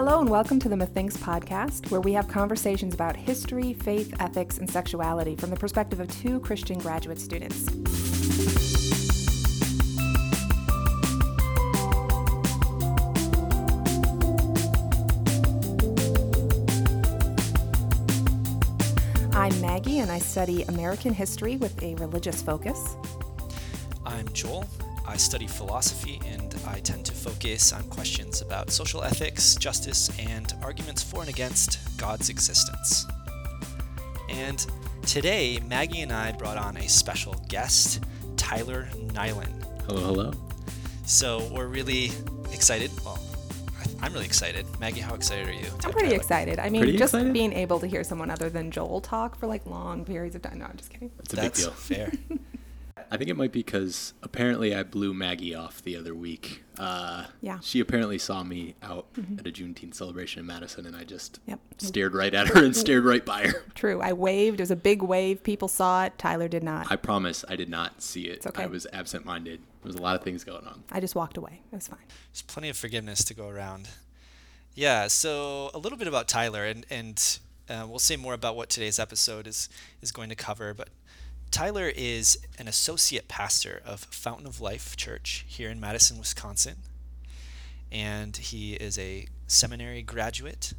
Hello, and welcome to the Methinks podcast, where we have conversations about history, faith, ethics, and sexuality from the perspective of two Christian graduate students. I'm Maggie, and I study American history with a religious focus. I'm Joel. I study philosophy and I tend to focus on questions about social ethics, justice, and arguments for and against God's existence. And today, Maggie and I brought on a special guest, Tyler Nylen. Hello, hello. So we're really excited. Well, I- I'm really excited. Maggie, how excited are you? I'm pretty Tyler? excited. I mean, Pretty just excited? being able to hear someone other than Joel talk for like long periods of time. No, I'm just kidding. It's a That's big deal. fair. I think it might be because apparently I blew Maggie off the other week. Uh, Yeah. She apparently saw me out at a Juneteenth celebration in Madison, and I just Yep. stared right at her and stared right by her. True. I waved. It was a big wave. People saw it. Tyler did not. I promise I did not see it. It's okay. I was absent-minded. There was a lot of things going on. I just walked away. It was fine. There's plenty of forgiveness to go around. Yeah, so a little bit about Tyler, and and uh, we'll say more about what today's episode is is going to cover. But Tyler is an associate pastor of Fountain of Life Church here in Madison, Wisconsin, and he is a seminary graduate.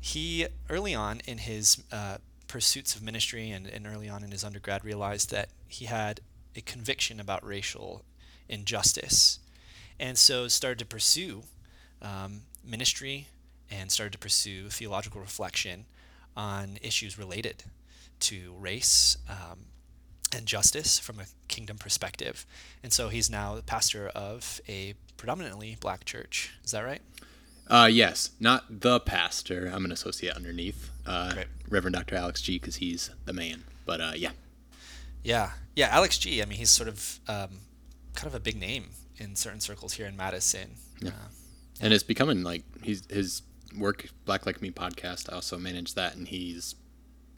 He early on in his uh, pursuits of ministry and, and early on in his undergrad realized that he had a conviction about racial injustice and so started to pursue um, ministry and started to pursue theological reflection on issues related to race um, and justice from a kingdom perspective. And so he's now the pastor of a predominantly black church. Is that right? Uh, yes, not the pastor. I'm an associate underneath uh. Reverend Dr. Alex Gee because he's the man. But uh, yeah, Yeah, yeah. Alex Gee. I mean, he's sort of um, kind of a big name in certain circles here in Madison. Yeah. Uh, and it's becoming like he's his work black like me podcast i also manage that and he's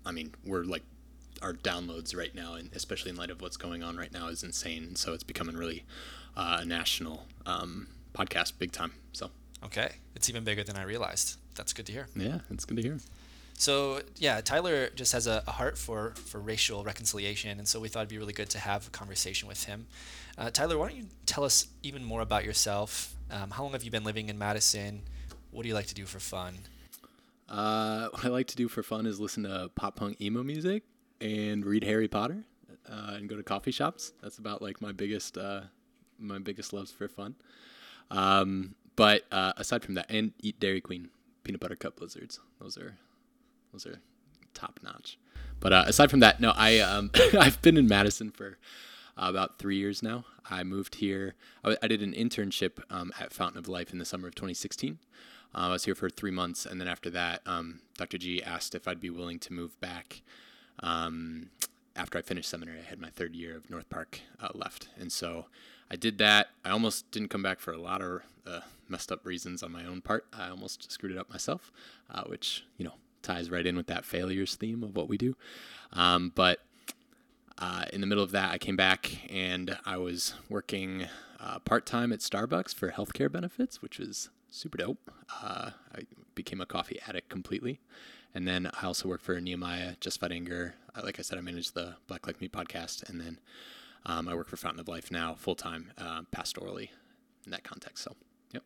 i mean we're like our downloads right now and especially in light of what's going on right now is insane and so it's becoming really uh, a national um, podcast big time so okay, it's even bigger than I realized. That's good to hear. yeah it's good to hear So yeah, Tyler just has a, a heart for for racial reconciliation, and so we thought it'd be really good to have a conversation with him. Uh, Tyler, why don't you tell us even more about yourself? Um, how long have you been living in Madison? What do you like to do for fun? Uh, what i like to do for fun is listen to pop punk emo music and read harry potter uh, and go to coffee shops that's about like my biggest uh, my biggest loves for fun um, but uh, aside from that and eat dairy queen peanut butter cup blizzards those are those are top notch. But uh, aside from that, no, I um, I've been in Madison for about three years now. I moved here. I, I did an internship um, at Fountain of Life in the summer of 2016. Uh, I was here for three months, and then after that, um, Dr. Gee asked if I'd be willing to move back. Um, after I finished seminary, I had my third year of North Park uh, left, and so I did that. I almost didn't come back for a lot of uh, messed up reasons on my own part. I almost screwed it up myself, uh, which you know ties right in with that failures theme of what we do. Um, but uh, in the middle of that, I came back and I was working uh, part time at Starbucks for healthcare benefits, which was super dope. Uh, I became a coffee addict completely. And then I also work for Nehemiah, Justified Anger. Uh, like I said, I manage the Black Like Me podcast. And then um, I work for Fountain of Life now, full time, uh, pastorally in that context. So, yep.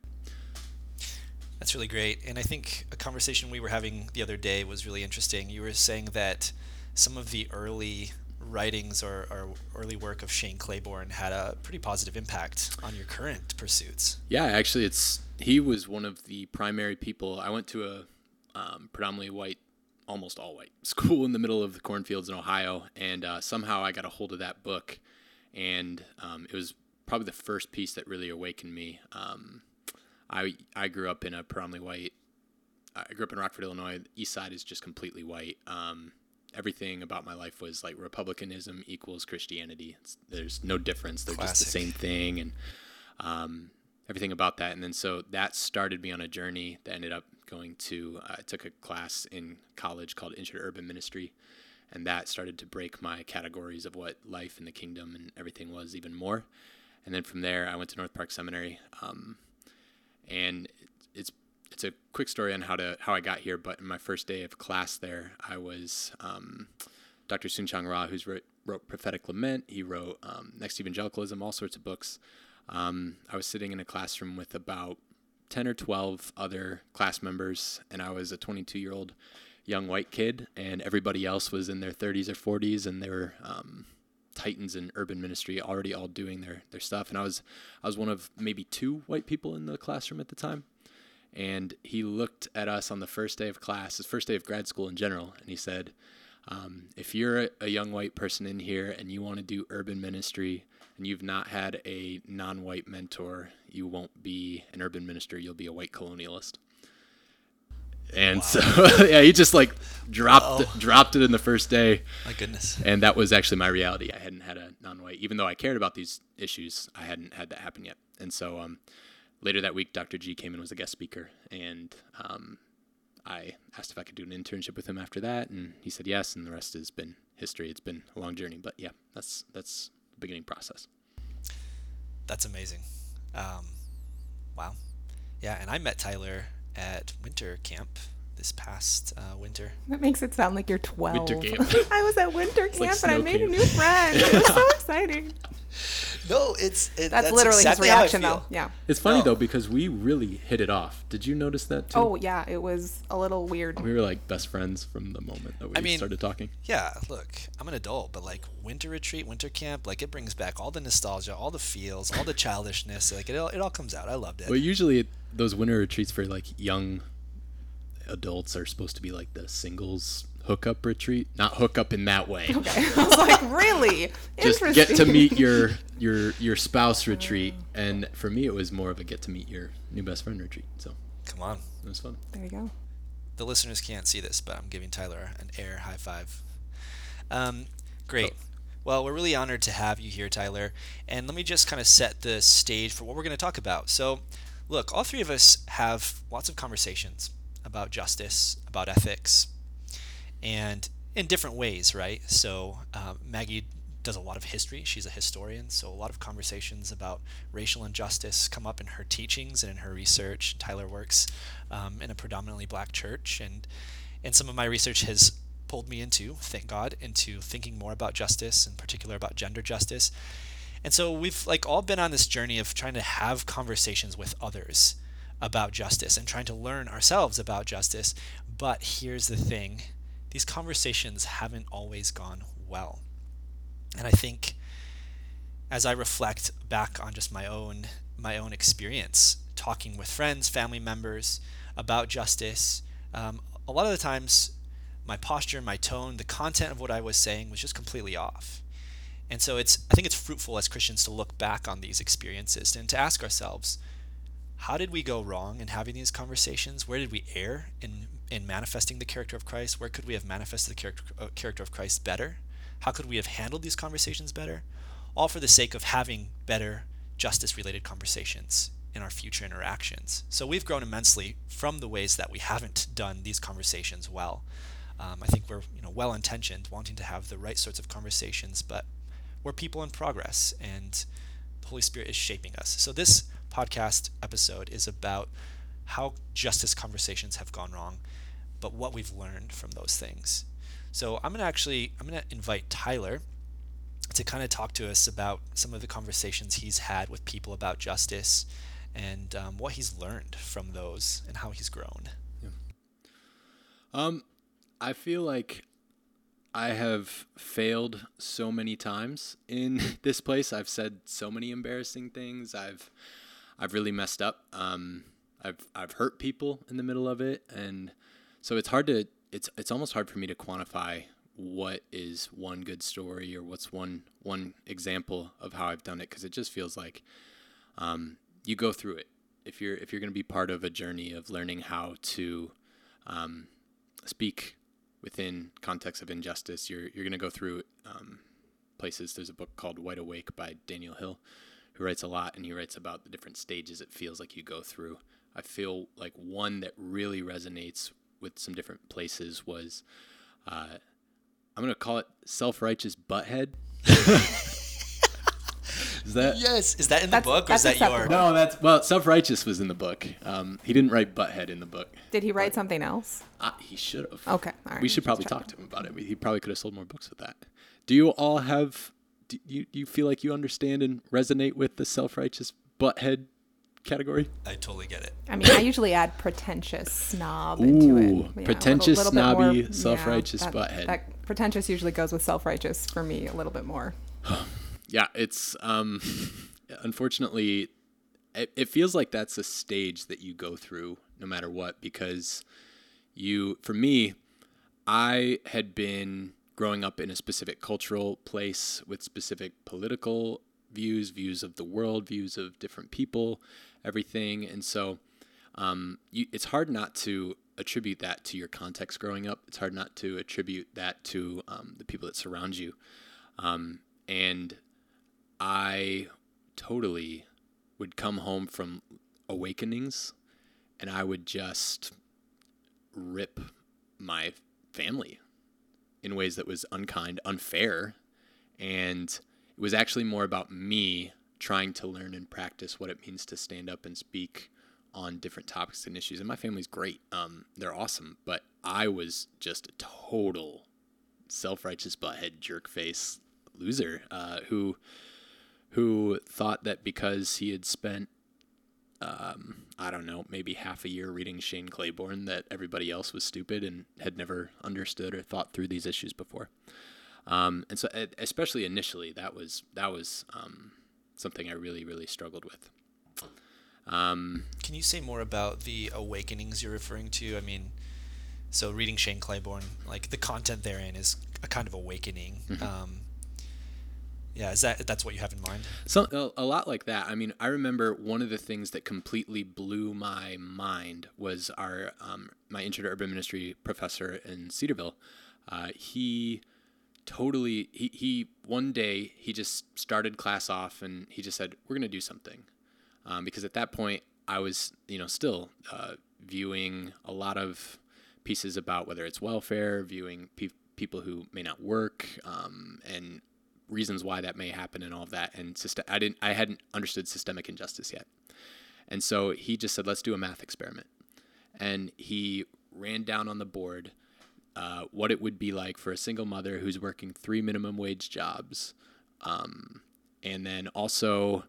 That's really great. And I think a conversation we were having the other day was really interesting. You were saying that some of the early writings or, or early work of Shane Claiborne had a pretty positive impact on your current pursuits. Yeah, actually, it's he was one of the primary people. I went to a um, predominantly white, almost all white school in the middle of the cornfields in Ohio, and uh, somehow I got a hold of that book, and um, it was probably the first piece that really awakened me. Um, I I grew up in a predominantly white. I grew up in Rockford, Illinois. The East Side is just completely white. Um, everything about my life was like republicanism equals Christianity. It's, there's no difference. They're just the same thing, and um, everything about that. And then so that started me on a journey that ended up going to. uh, I took a class in college called Intro to Urban Ministry, and that started to break my categories of what life in the kingdom and everything was even more. And then from there, I went to North Park Seminary, um, and it's it's a quick story on how to how I got here. But in my first day of class there, I was um, Dr. Soong-Chan Rah, who's wrote, wrote Prophetic Lament. He wrote um, Next Evangelicalism, all sorts of books. Um, I was sitting in a classroom with about 10 or 12 other class members, and I was a 22 year old young white kid, and everybody else was in their 30s or 40s, and they were um, titans in urban ministry, already all doing their their stuff. And I was I was one of maybe two white people in the classroom at the time. And he looked at us on the first day of class, his first day of grad school in general, and he said, um, "If you're a, a young white person in here and you want to do urban ministry, and you've not had a non-white mentor, you won't be an urban minister. You'll be a white colonialist." And wow. so yeah, he just like dropped it, dropped it in the first day. My goodness. And that was actually my reality. I hadn't had a non-white, even though I cared about these issues. I hadn't had that happen yet. And so um, later that week, Dr. Gee came and was a guest speaker, and um, I asked if I could do an internship with him after that, and he said yes. And the rest has been history. It's been a long journey, but yeah, that's that's beginning process. That's amazing. Um, wow. Yeah, and I met Tyler at winter camp this past uh, winter. That makes it sound like you're 12. Winter camp. I was at winter camp like and I made camp. a new friend. It was so exciting. No, it's it, that's, that's, literally exactly his reaction though. Yeah. It's funny no. though because we really hit it off. Did you notice that too? Oh yeah, it was a little weird. We were like best friends from the moment that we I mean, started talking. Yeah, look, I'm an adult, but like winter retreat, winter camp, like it brings back all the nostalgia, all the feels, all the childishness. Like it all, it all comes out. I loved it. Well, usually it, those winter retreats for like young adults are supposed to be like the singles hookup retreat. Not hookup in that way. Okay. I was like, really? Just get to meet your your your spouse retreat. And for me it was more of a get to meet your new best friend retreat. So Come on. It was fun. There you go. The listeners can't see this, but I'm giving Tyler an air high five. Um, great. Oh. Well, we're really honored to have you here, Tyler. And let me just kind of set the stage for what we're going to talk about. So, look, all three of us have lots of conversations about justice, about ethics, and in different ways, right? So uh, Maggie does a lot of history. She's a historian, so a lot of conversations about racial injustice come up in her teachings and in her research. Tyler works um, in a predominantly black church, and and some of my research has pulled me into, thank God, into thinking more about justice, in particular about gender justice. And so we've like all been on this journey of trying to have conversations with others about justice and trying to learn ourselves about justice. But here's the thing these conversations haven't always gone well. And I think as I reflect back on just my own my own experience talking with friends, family members about justice, um, a lot of the times my posture, my tone, the content of what I was saying was just completely off. And so it's I think it's fruitful as Christians to look back on these experiences and to ask ourselves, how did we go wrong in having these conversations? Where did we err in in manifesting the character of Christ? Where could we have manifested the character uh, character of Christ better? How could we have handled these conversations better? All for the sake of having better justice related conversations in our future interactions. So we've grown immensely from the ways that we haven't done these conversations well. Um, I think we're you know well intentioned, wanting to have the right sorts of conversations, but we're people in progress, and the Holy Spirit is shaping us. So this podcast episode is about how justice conversations have gone wrong, but what we've learned from those things. So I'm gonna actually I'm gonna invite Tyler to kind of talk to us about some of the conversations he's had with people about justice and um, what he's learned from those and how he's grown. Yeah. Um, I feel like I have failed so many times in this place. I've said so many embarrassing things. I've I've really messed up. Um, I've I've hurt people in the middle of it, and so it's hard to it's it's almost hard for me to quantify what is one good story or what's one one example of how I've done it because it just feels like um, you go through it. If you're if you're going to be part of a journey of learning how to um, speak within context of injustice, you're you're going to go through um, places. There's a book called Wide Awake by Daniel Hill who writes a lot and he writes about the different stages it feels like you go through. I feel like one that really resonates with some different places was uh, I'm going to call it self righteous butthead. Is that? Yes. Is that in the That's- book or is that's that your? No, that's well. Self righteous was in the book. Um, he didn't write butthead in the book. Did he write something else? Uh, he should have. Okay, all right. We should probably talk to him about it. He probably could have sold more books with that. Do you all have? Do you you feel like you understand and resonate with the self righteous butthead category? I totally get it. I mean, I usually add pretentious snob into it. Ooh, Yeah, a little- pretentious, little bit more- snobby, self-righteous that- butthead. That pretentious usually goes with self-righteous for me a little bit more. Yeah, it's um, unfortunately, it, it feels like that's a stage that you go through no matter what because you, for me, I had been growing up in a specific cultural place with specific political views, views of the world, views of different people, everything, and so um, you, it's hard not to attribute that to your context growing up. It's hard not to attribute that to um, the people that surround you, um, and I totally would come home from awakenings and I would just rip my family in ways that was unkind, unfair. And it was actually more about me trying to learn and practice what it means to stand up and speak on different topics and issues. And my family's great. Um, they're awesome. But I was just a total self righteous butthead jerk face loser uh, who who thought that because he had spent um, I don't know, maybe half a year reading Shane Claiborne that everybody else was stupid and had never understood or thought through these issues before. Um, and so, especially initially, that was that was um, something I really, really struggled with. Um, Can you say more about the awakenings you're referring to? I mean, so reading Shane Claiborne, like the content therein is a kind of awakening. Um, yeah, is that that's what you have in mind? So a, lot like that. I mean, I remember one of the things that completely blew my mind was our um, my intro to urban ministry professor in Cedarville. Uh, he totally he, he one day he just started class off and he just said we're gonna do something um, because at that point I was you know still uh, viewing a lot of pieces about whether it's welfare, viewing pe- people who may not work, um, and reasons why that may happen and all of that. And system, I didn't, I hadn't understood systemic injustice yet. And so he just said, let's do a math experiment. And he ran down on the board uh, what it would be like for a single mother who's working three minimum wage jobs. Um, and then also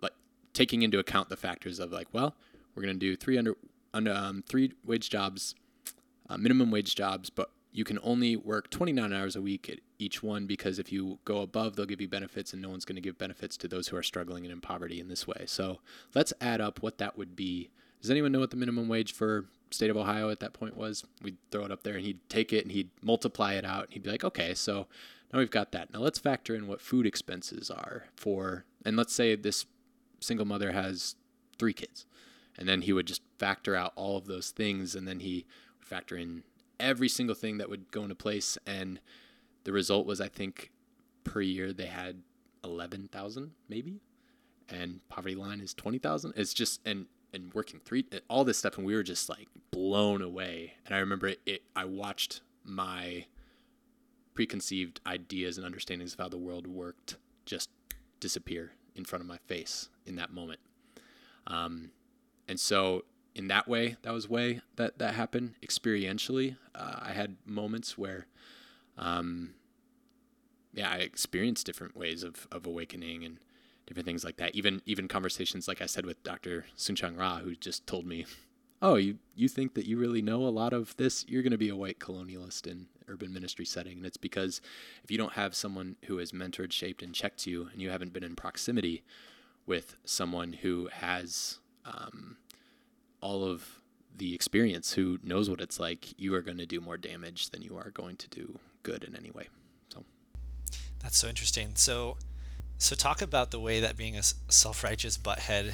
like taking into account the factors of like, well, we're going to do three under, um, three wage jobs, uh, minimum wage jobs, but you can only work 29 hours a week at each one because if you go above, they'll give you benefits, and no one's going to give benefits to those who are struggling and in poverty in this way. So let's add up what that would be. Does anyone know what the minimum wage for state of Ohio at that point was? We'd throw it up there, and he'd take it and he'd multiply it out, and he'd be like, okay, so now we've got that. Now let's factor in what food expenses are for, and let's say this single mother has three kids, and then he would just factor out all of those things, and then he would factor in every single thing that would go into place and the result was i think per year they had 11,000 maybe and poverty line is 20,000 it's just and and working three all this stuff and we were just like blown away. And i remember it, it i watched my preconceived ideas and understandings of how the world worked just disappear in front of my face in that moment. Um, and so in that way, that was way that that happened experientially. Uh, I had moments where, um, yeah, I experienced different ways of, of awakening and different things like that. Even even conversations, like I said, with Dr. Soong-Chan Rah, who just told me, "Oh, you you think that you really know a lot of this? You're going to be a white colonialist in urban ministry setting." And it's because if you don't have someone who has mentored, shaped, and checked you, and you haven't been in proximity with someone who has um, all of the experience, who knows what it's like, you are going to do more damage than you are going to do good in any way. So That's so interesting. So, so talk about the way that being a self-righteous butthead,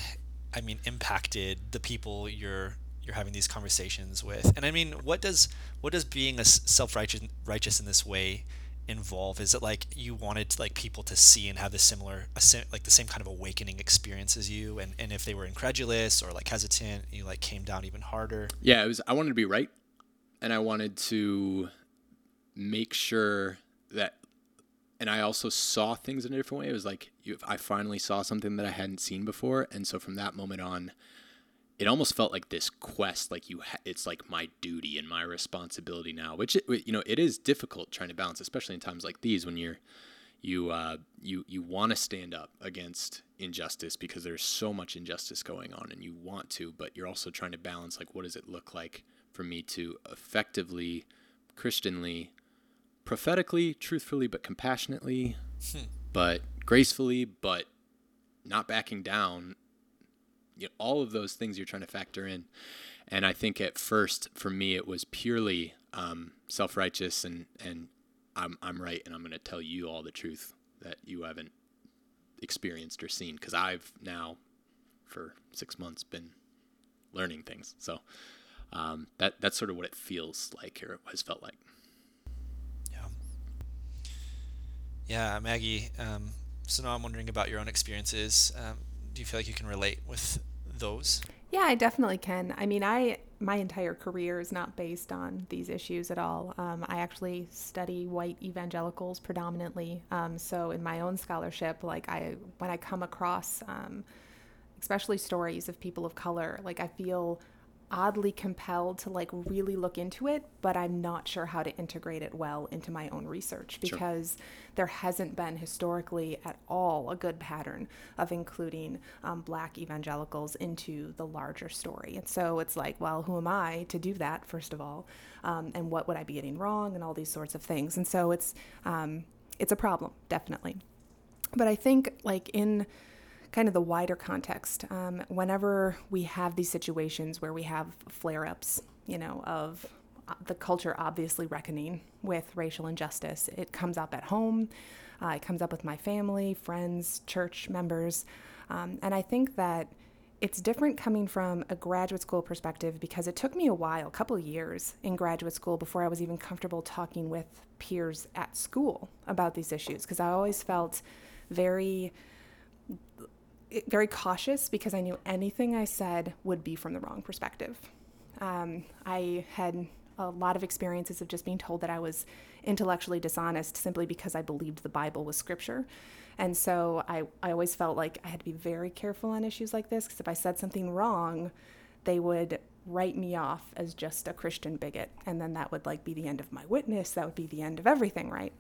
I mean, impacted the people you're you're having these conversations with. And I mean, what does what does being a self-righteous righteous in this way involve? Is it like you wanted like people to see and have the similar, like the same kind of awakening experience as you, and and if they were incredulous or like hesitant, you like came down even harder. yeah, it was. I wanted to be right, and I wanted to make sure that and I also saw things in a different way. It was like you, I finally saw something that I hadn't seen before, and so from that moment on, it almost felt like this quest. Like you, ha- it's like my duty and my responsibility now. Which it, you know, it is difficult trying to balance, especially in times like these when you're you uh, you you want to stand up against injustice because there's so much injustice going on, and you want to, but you're also trying to balance like what does it look like for me to effectively, Christianly, prophetically, truthfully, but compassionately, hmm. but gracefully, but not backing down. You know, all of those things you're trying to factor in. And I think at first, for me, it was purely um, self righteous and, and I'm, I'm right and I'm going to tell you all the truth that you haven't experienced or seen because I've now, for six months, been learning things. So um, that that's sort of what it feels like or has felt like. Yeah, Yeah, Maggie. Um, so now I'm wondering about your own experiences. Um, do you feel like you can relate with those? Yeah, I definitely can. I mean, I my entire career is not based on these issues at all. Um, I actually study white evangelicals predominantly. Um, so in my own scholarship, like I when I come across, um, especially stories of people of color, like I feel oddly compelled to like really look into it, but I'm not sure how to integrate it well into my own research because sure. there hasn't been historically at all a good pattern of including um, black evangelicals into the larger story. And so it's like, well, who am I to do that, first of all? Um, and what would I be getting wrong and all these sorts of things. And so it's, um, it's a problem, definitely. But I think like in, kind of the wider context. Um, whenever we have these situations where we have flare ups, you know, of uh, the culture obviously reckoning with racial injustice, it comes up at home, uh, it comes up with my family, friends, church members. Um, and I think that it's different coming from a graduate school perspective because it took me a while, a couple years in graduate school before I was even comfortable talking with peers at school about these issues because I always felt very very cautious because I knew anything I said would be from the wrong perspective. Um, I had a lot of experiences of just being told that I was intellectually dishonest simply because I believed the Bible was scripture. And so I, I always felt like I had to be very careful on issues like this because if I said something wrong, they would write me off as just a Christian bigot. And then that would like be the end of my witness. That would be the end of everything, right?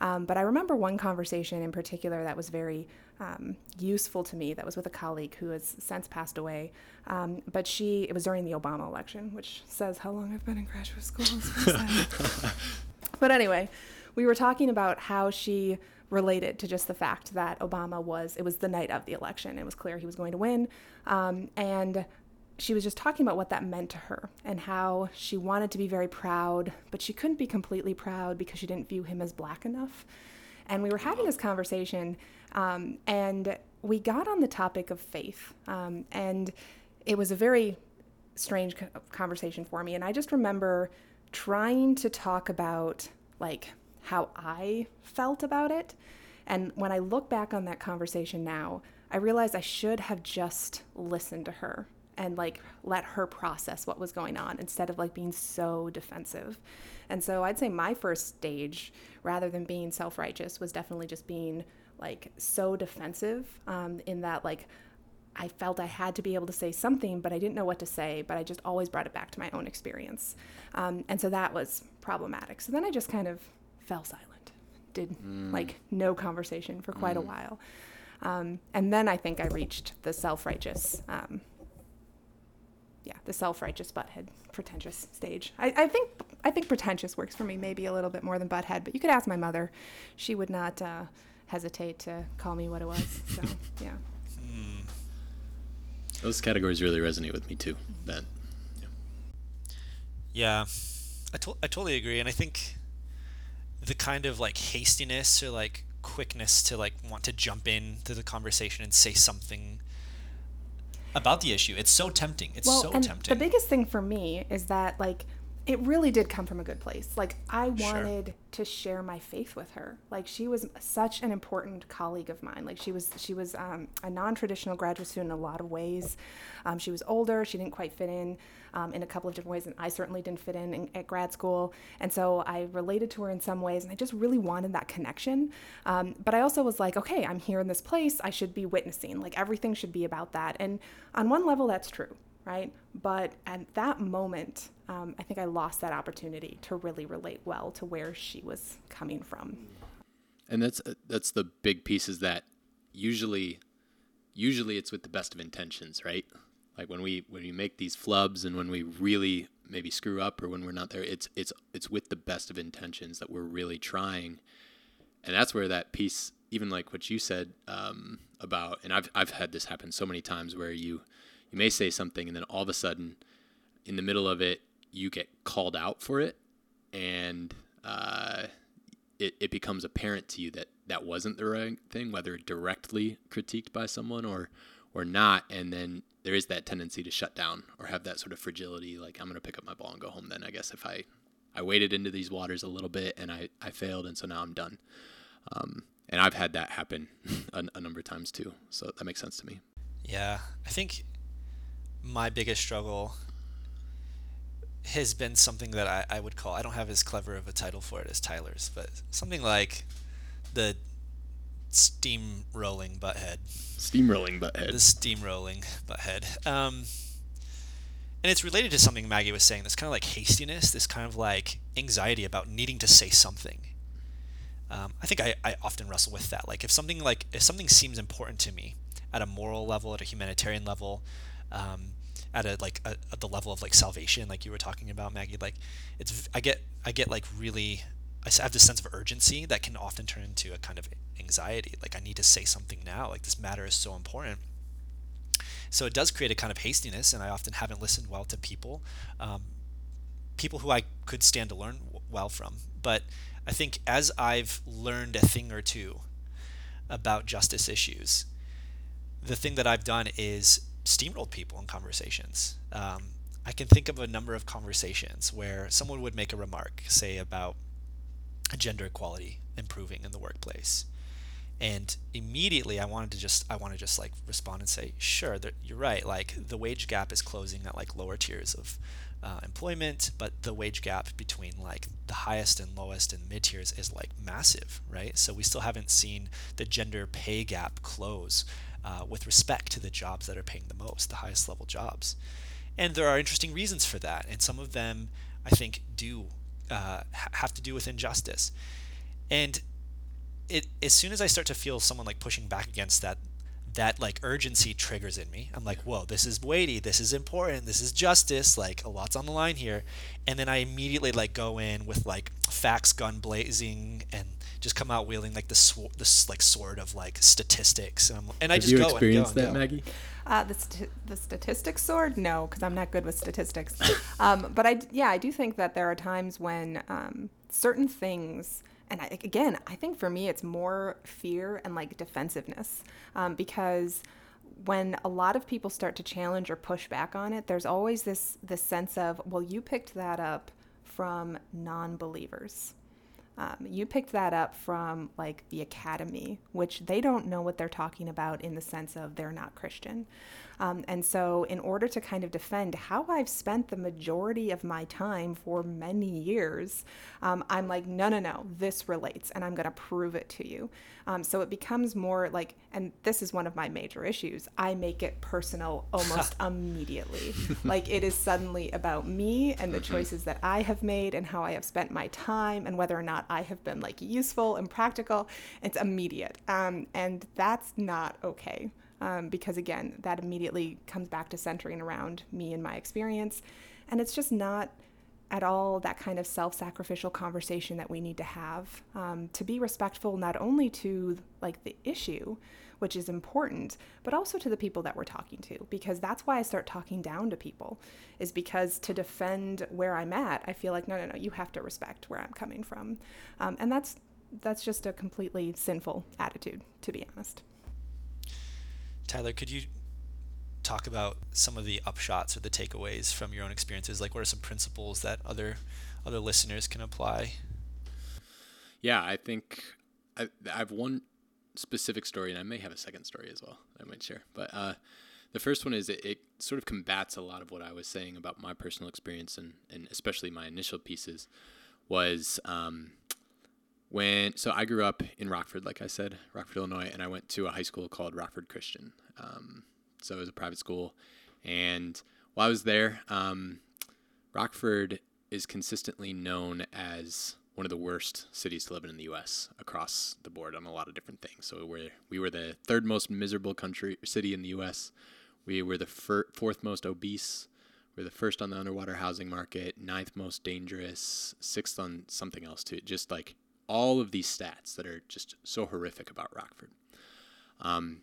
Um, but I remember one conversation in particular that was very um, useful to me. That was with a colleague who has since passed away. Um, but she, it was during the Obama election, which says how long I've been in graduate school. but anyway, we were talking about how she related to just the fact that Obama was, it was the night of the election. It was clear he was going to win. Um, and she was just talking about what that meant to her and how she wanted to be very proud, but she couldn't be completely proud because she didn't view him as black enough. And we were having this conversation, um, and we got on the topic of faith. Um, and it was a very strange conversation for me. And I just remember trying to talk about like how I felt about it. And when I look back on that conversation now, I realize I should have just listened to her and like let her process what was going on instead of like being so defensive. And so I'd say my first stage, rather than being self righteous, was definitely just being like so defensive um, in that like I felt I had to be able to say something, but I didn't know what to say, but I just always brought it back to my own experience. Um, and so that was problematic. So then I just kind of fell silent, did mm. like no conversation for quite mm. a while. Um, and then I think I reached the self righteous um, the self-righteous butthead, pretentious stage. I, I think I think pretentious works for me maybe a little bit more than butthead, but you could ask my mother; she would not uh, hesitate to call me what it was. So yeah. Hmm. Those categories really resonate with me too. Ben. Yeah. yeah, I to- I totally agree, and I think the kind of like hastiness or like quickness to like want to jump into the conversation and say something about the issue. It's so tempting. It's well, so and tempting. The biggest thing for me is that like it really did come from a good place. Like I wanted sure. to share my faith with her. Like she was such an important colleague of mine. Like she was she was um, a non-traditional graduate student in a lot of ways. Um, she was older. She didn't quite fit in um, in a couple of different ways, and I certainly didn't fit in, in, at grad school. And so I related to her in some ways, and I just really wanted that connection. Um, but I also was like, okay, I'm here in this place. I should be witnessing. Like everything should be about that. And on one level, that's true right? But at that moment, um, I think I lost that opportunity to really relate well to where she was coming from. And that's uh, that's the big piece is that usually, usually it's with the best of intentions, right? Like when we when we make these flubs and when we really maybe screw up or when we're not there, it's it's it's with the best of intentions that we're really trying, and that's where that piece, even like what you said um, about, and I've I've had this happen so many times where you you may say something and then all of a sudden in the middle of it you get called out for it and uh, it, it becomes apparent to you that that wasn't the right thing whether directly critiqued by someone or or not and then there is that tendency to shut down or have that sort of fragility like i'm going to pick up my ball and go home then i guess if i i waded into these waters a little bit and i i failed and so now i'm done. Um, and i've had that happen a, a number of times too so that makes sense to me. Yeah i think my biggest struggle has been something that I, I would call I don't have as clever of a title for it as Tyler's, but something like the steamrolling butthead. Steamrolling butthead. The steamrolling butthead. Um, and it's related to something Maggie was saying. This kind of like hastiness, this kind of like anxiety about needing to say something. Um, I think I, I often wrestle with that. Like if something like if something seems important to me at a moral level, at a humanitarian level, um, at a like a, at the level of like salvation, like you were talking about, Maggie. Like it's I get I get like really I have this sense of urgency that can often turn into a kind of anxiety. Like I need to say something now. Like this matter is so important. So it does create a kind of hastiness, and I often haven't listened well to people, um, people who I could stand to learn well from. But I think as I've learned a thing or two about justice issues, the thing that I've done is steamrolled people in conversations. Um, I can think of a number of conversations where someone would make a remark, say about gender equality improving in the workplace, and immediately I wanted to just I want to just like respond and say, sure, you're right. Like the wage gap is closing at like lower tiers of uh, employment, but the wage gap between like the highest and lowest and mid tiers is like massive, right? So we still haven't seen the gender pay gap close uh, with respect to the jobs that are paying the most, the highest level jobs. And there are interesting reasons for that, and some of them I think do uh, have to do with injustice. And it as soon as I start to feel someone like pushing back against that, that like urgency triggers in me. I'm like, whoa, this is weighty, this is important, this is justice, like a lot's on the line here. And then I immediately like go in with like facts gun blazing and just come out wielding like this sw- this like sword of like statistics, and, and I just you go experienced and go that, Maggie? Uh, the st- the statistics sword, no, because I'm not good with statistics. um, but I yeah, I do think that there are times when um, certain things. And I, again, I think for me, it's more fear and like defensiveness um, because when a lot of people start to challenge or push back on it, there's always this this sense of, well, you picked that up from non-believers. Um, you picked that up from like the academy, which they don't know what they're talking about in the sense of they're not Christian. Um, and so, in order to kind of defend how I've spent the majority of my time for many years, um, I'm like, no, no, no, this relates, and I'm going to prove it to you. Um, so it becomes more like, and this is one of my major issues. I make it personal almost immediately. Like it is suddenly about me and the choices that I have made and how I have spent my time and whether or not I have been like useful and practical. It's immediate, um, and that's not okay um, because again, that immediately comes back to centering around me and my experience. And it's just not at all that kind of self sacrificial conversation that we need to have um, to be respectful not only to like the issue, which is important, but also to the people that we're talking to. Because that's why I start talking down to people, is because to defend where I'm at, I feel like, no, no, no, you have to respect where I'm coming from. Um, and that's that's just a completely sinful attitude, to be honest. Tyler, could you talk about some of the upshots or the takeaways from your own experiences? Like, what are some principles that other other listeners can apply? Yeah, I think I, I have one specific story, and I may have a second story as well. I might share, but uh, the first one is it, it, sort of combats a lot of what I was saying about my personal experience and and especially my initial pieces was um, when so I grew up in Rockford, like I said, Rockford, Illinois, and I went to a high school called Rockford Christian. Um, so it was a private school, and while I was there, um, Rockford is consistently known as one of the worst cities to live in in the U.S. across the board on a lot of different things. So we're we were the third most miserable country city in the U.S. We were the fir- fourth most obese. We're the first on the underwater housing market, ninth most dangerous, sixth on something else too. Just like all of these stats that are just so horrific about Rockford. Um,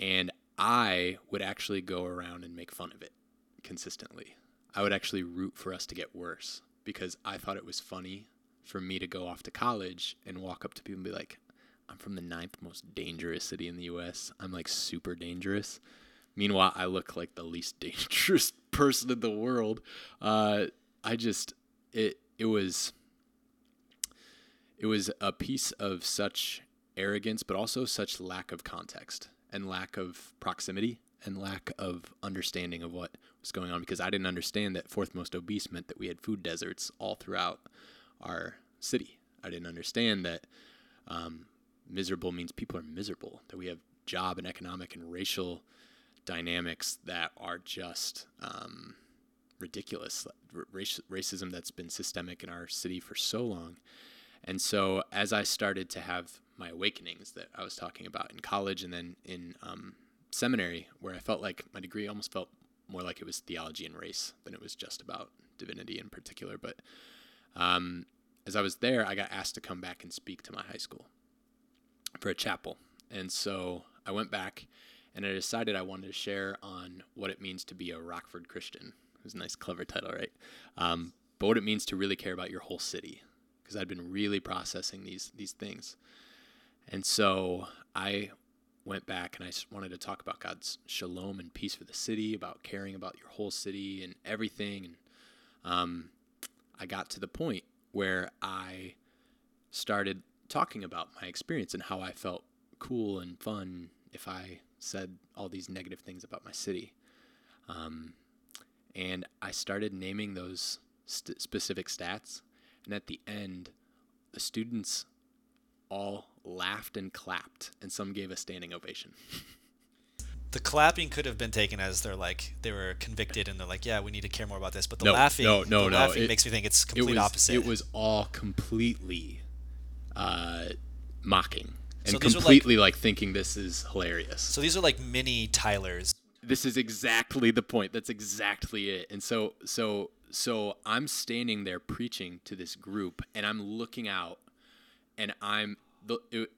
and I would actually go around and make fun of it consistently. I would actually root for us to get worse because I thought it was funny for me to go off to college and walk up to people and be like, I'm from the ninth most dangerous city in the US. I'm like super dangerous. Meanwhile, I look like the least dangerous person in the world. Uh, I just, it, it was it was a piece of such arrogance, but also such lack of context and lack of proximity and lack of understanding of what was going on because I didn't understand that fourth most obese meant that we had food deserts all throughout our city. I didn't understand that um, miserable means people are miserable, that we have job and economic and racial dynamics that are just um, ridiculous. R- racism that's been systemic in our city for so long and so as I started to have my awakenings that I was talking about in college and then in um, seminary, where I felt like my degree almost felt more like it was theology and race than it was just about divinity in particular. But um, as I was there, I got asked to come back and speak to my high school for a chapel. And so I went back and I decided I wanted to share on what it means to be a Rockford Christian. It was a nice, clever title, right? Um, but what it means to really care about your whole city because I'd been really processing these these things. And so I went back and I wanted to talk about God's shalom and peace for the city, about caring about your whole city and everything. And um, I got to the point where I started talking about my experience and how I felt cool and fun if I said all these negative things about my city. Um, and I started naming those st- specific stats and at the end, the students all laughed and clapped, and some gave a standing ovation. the clapping could have been taken as they're like they were convicted and they're like, yeah, we need to care more about this. But the no, laughing, no, no, the no, laughing it, makes me think it's complete it was, opposite. It was all completely uh, mocking and so completely like, like thinking this is hilarious. So these are like mini Tylers. This is exactly the point. That's exactly it. And so, so so I'm standing there preaching to this group, and I'm looking out, and I'm the it,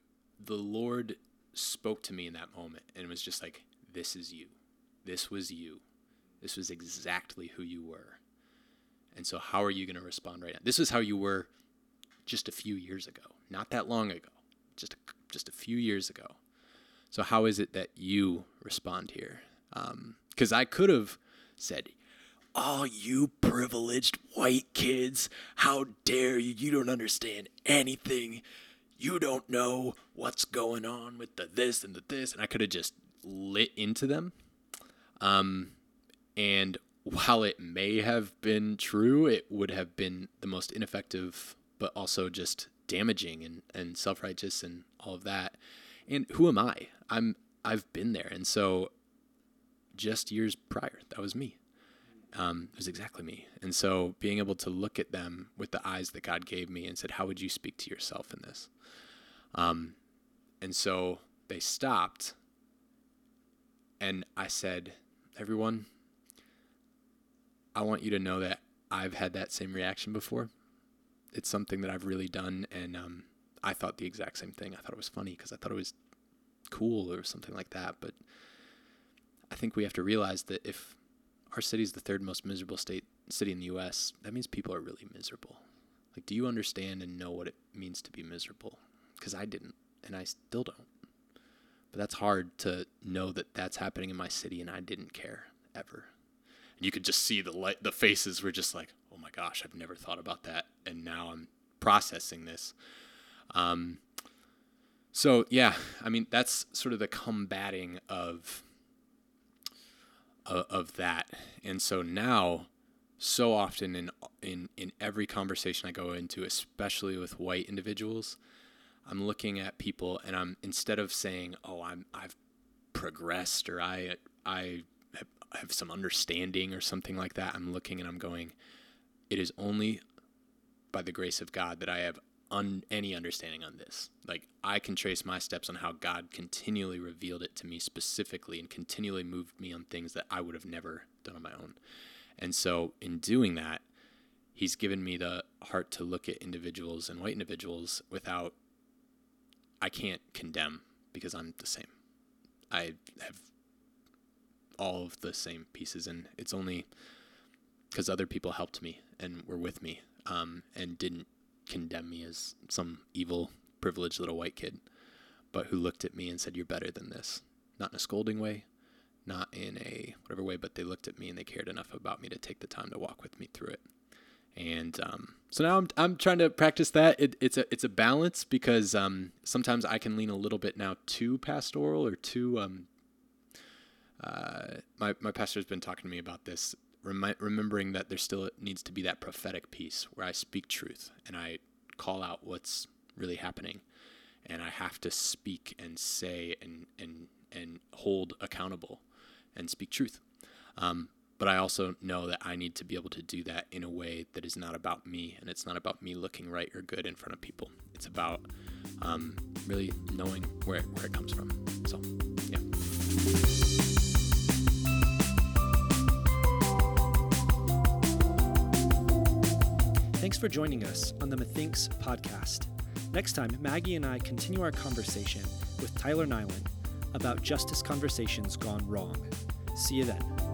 the Lord spoke to me in that moment, and it was just like, "This is you. This was you. This was exactly who you were." And so, how are you going to respond right now? This is how you were just a few years ago, not that long ago, just a, just a few years ago. So, how is it that you respond here? Because um, I could have said, Oh, you privileged white kids, how dare you? You don't understand anything. You don't know what's going on with the this and the this. And I could have just lit into them. Um, and while it may have been true, it would have been the most ineffective, but also just damaging and, and self righteous and all of that. And who am I? I'm I've been there. And so just years prior, that was me um, it was exactly me. And so being able to look at them with the eyes that God gave me and said, How would you speak to yourself in this? Um, and so they stopped. And I said, Everyone, I want you to know that I've had that same reaction before. It's something that I've really done. And um, I thought the exact same thing. I thought it was funny because I thought it was cool or something like that. But I think we have to realize that if our city is the third most miserable state city in the U.S., that means people are really miserable. Like, do you understand and know what it means to be miserable? Because I didn't, and I still don't. But that's hard to know that that's happening in my city and I didn't care ever. And you could just see the light, the faces were just like, oh my gosh, I've never thought about that. And now I'm processing this. Um, so yeah, I mean, that's sort of the combating of, of, of that. And so now, so often in, in, in every conversation I go into, especially with white individuals, I'm looking at people and I'm instead of saying, "Oh, I'm I've progressed" or "I I have, have some understanding" or something like that, I'm looking and I'm going, "It is only by the grace of God that I have un- any understanding on this. Like I can trace my steps on how God continually revealed it to me specifically and continually moved me on things that I would have never done on my own. And so in doing that, he's given me the heart to look at individuals and white individuals without I can't condemn because I'm the same. I have all of the same pieces, and it's only because other people helped me and were with me um, and didn't condemn me as some evil, privileged little white kid, but who looked at me and said, You're better than this. Not in a scolding way, not in a whatever way, but they looked at me and they cared enough about me to take the time to walk with me through it and um, so now I'm I'm trying to practice that. It, it's a it's a balance because um, sometimes I can lean a little bit now too pastoral or too. Um, uh, my my pastor's been talking to me about this, remi- remembering that there still needs to be that prophetic piece where I speak truth and I call out what's really happening, and I have to speak and say and and and hold accountable, and speak truth. Um, but I also know that I need to be able to do that in a way that is not about me and it's not about me looking right or good in front of people. It's about um, really knowing where, where it comes from. So, yeah. Thanks for joining us on the Methinks podcast. Next time, Maggie and I continue our conversation with Tyler Nylen about justice conversations gone wrong. See you then.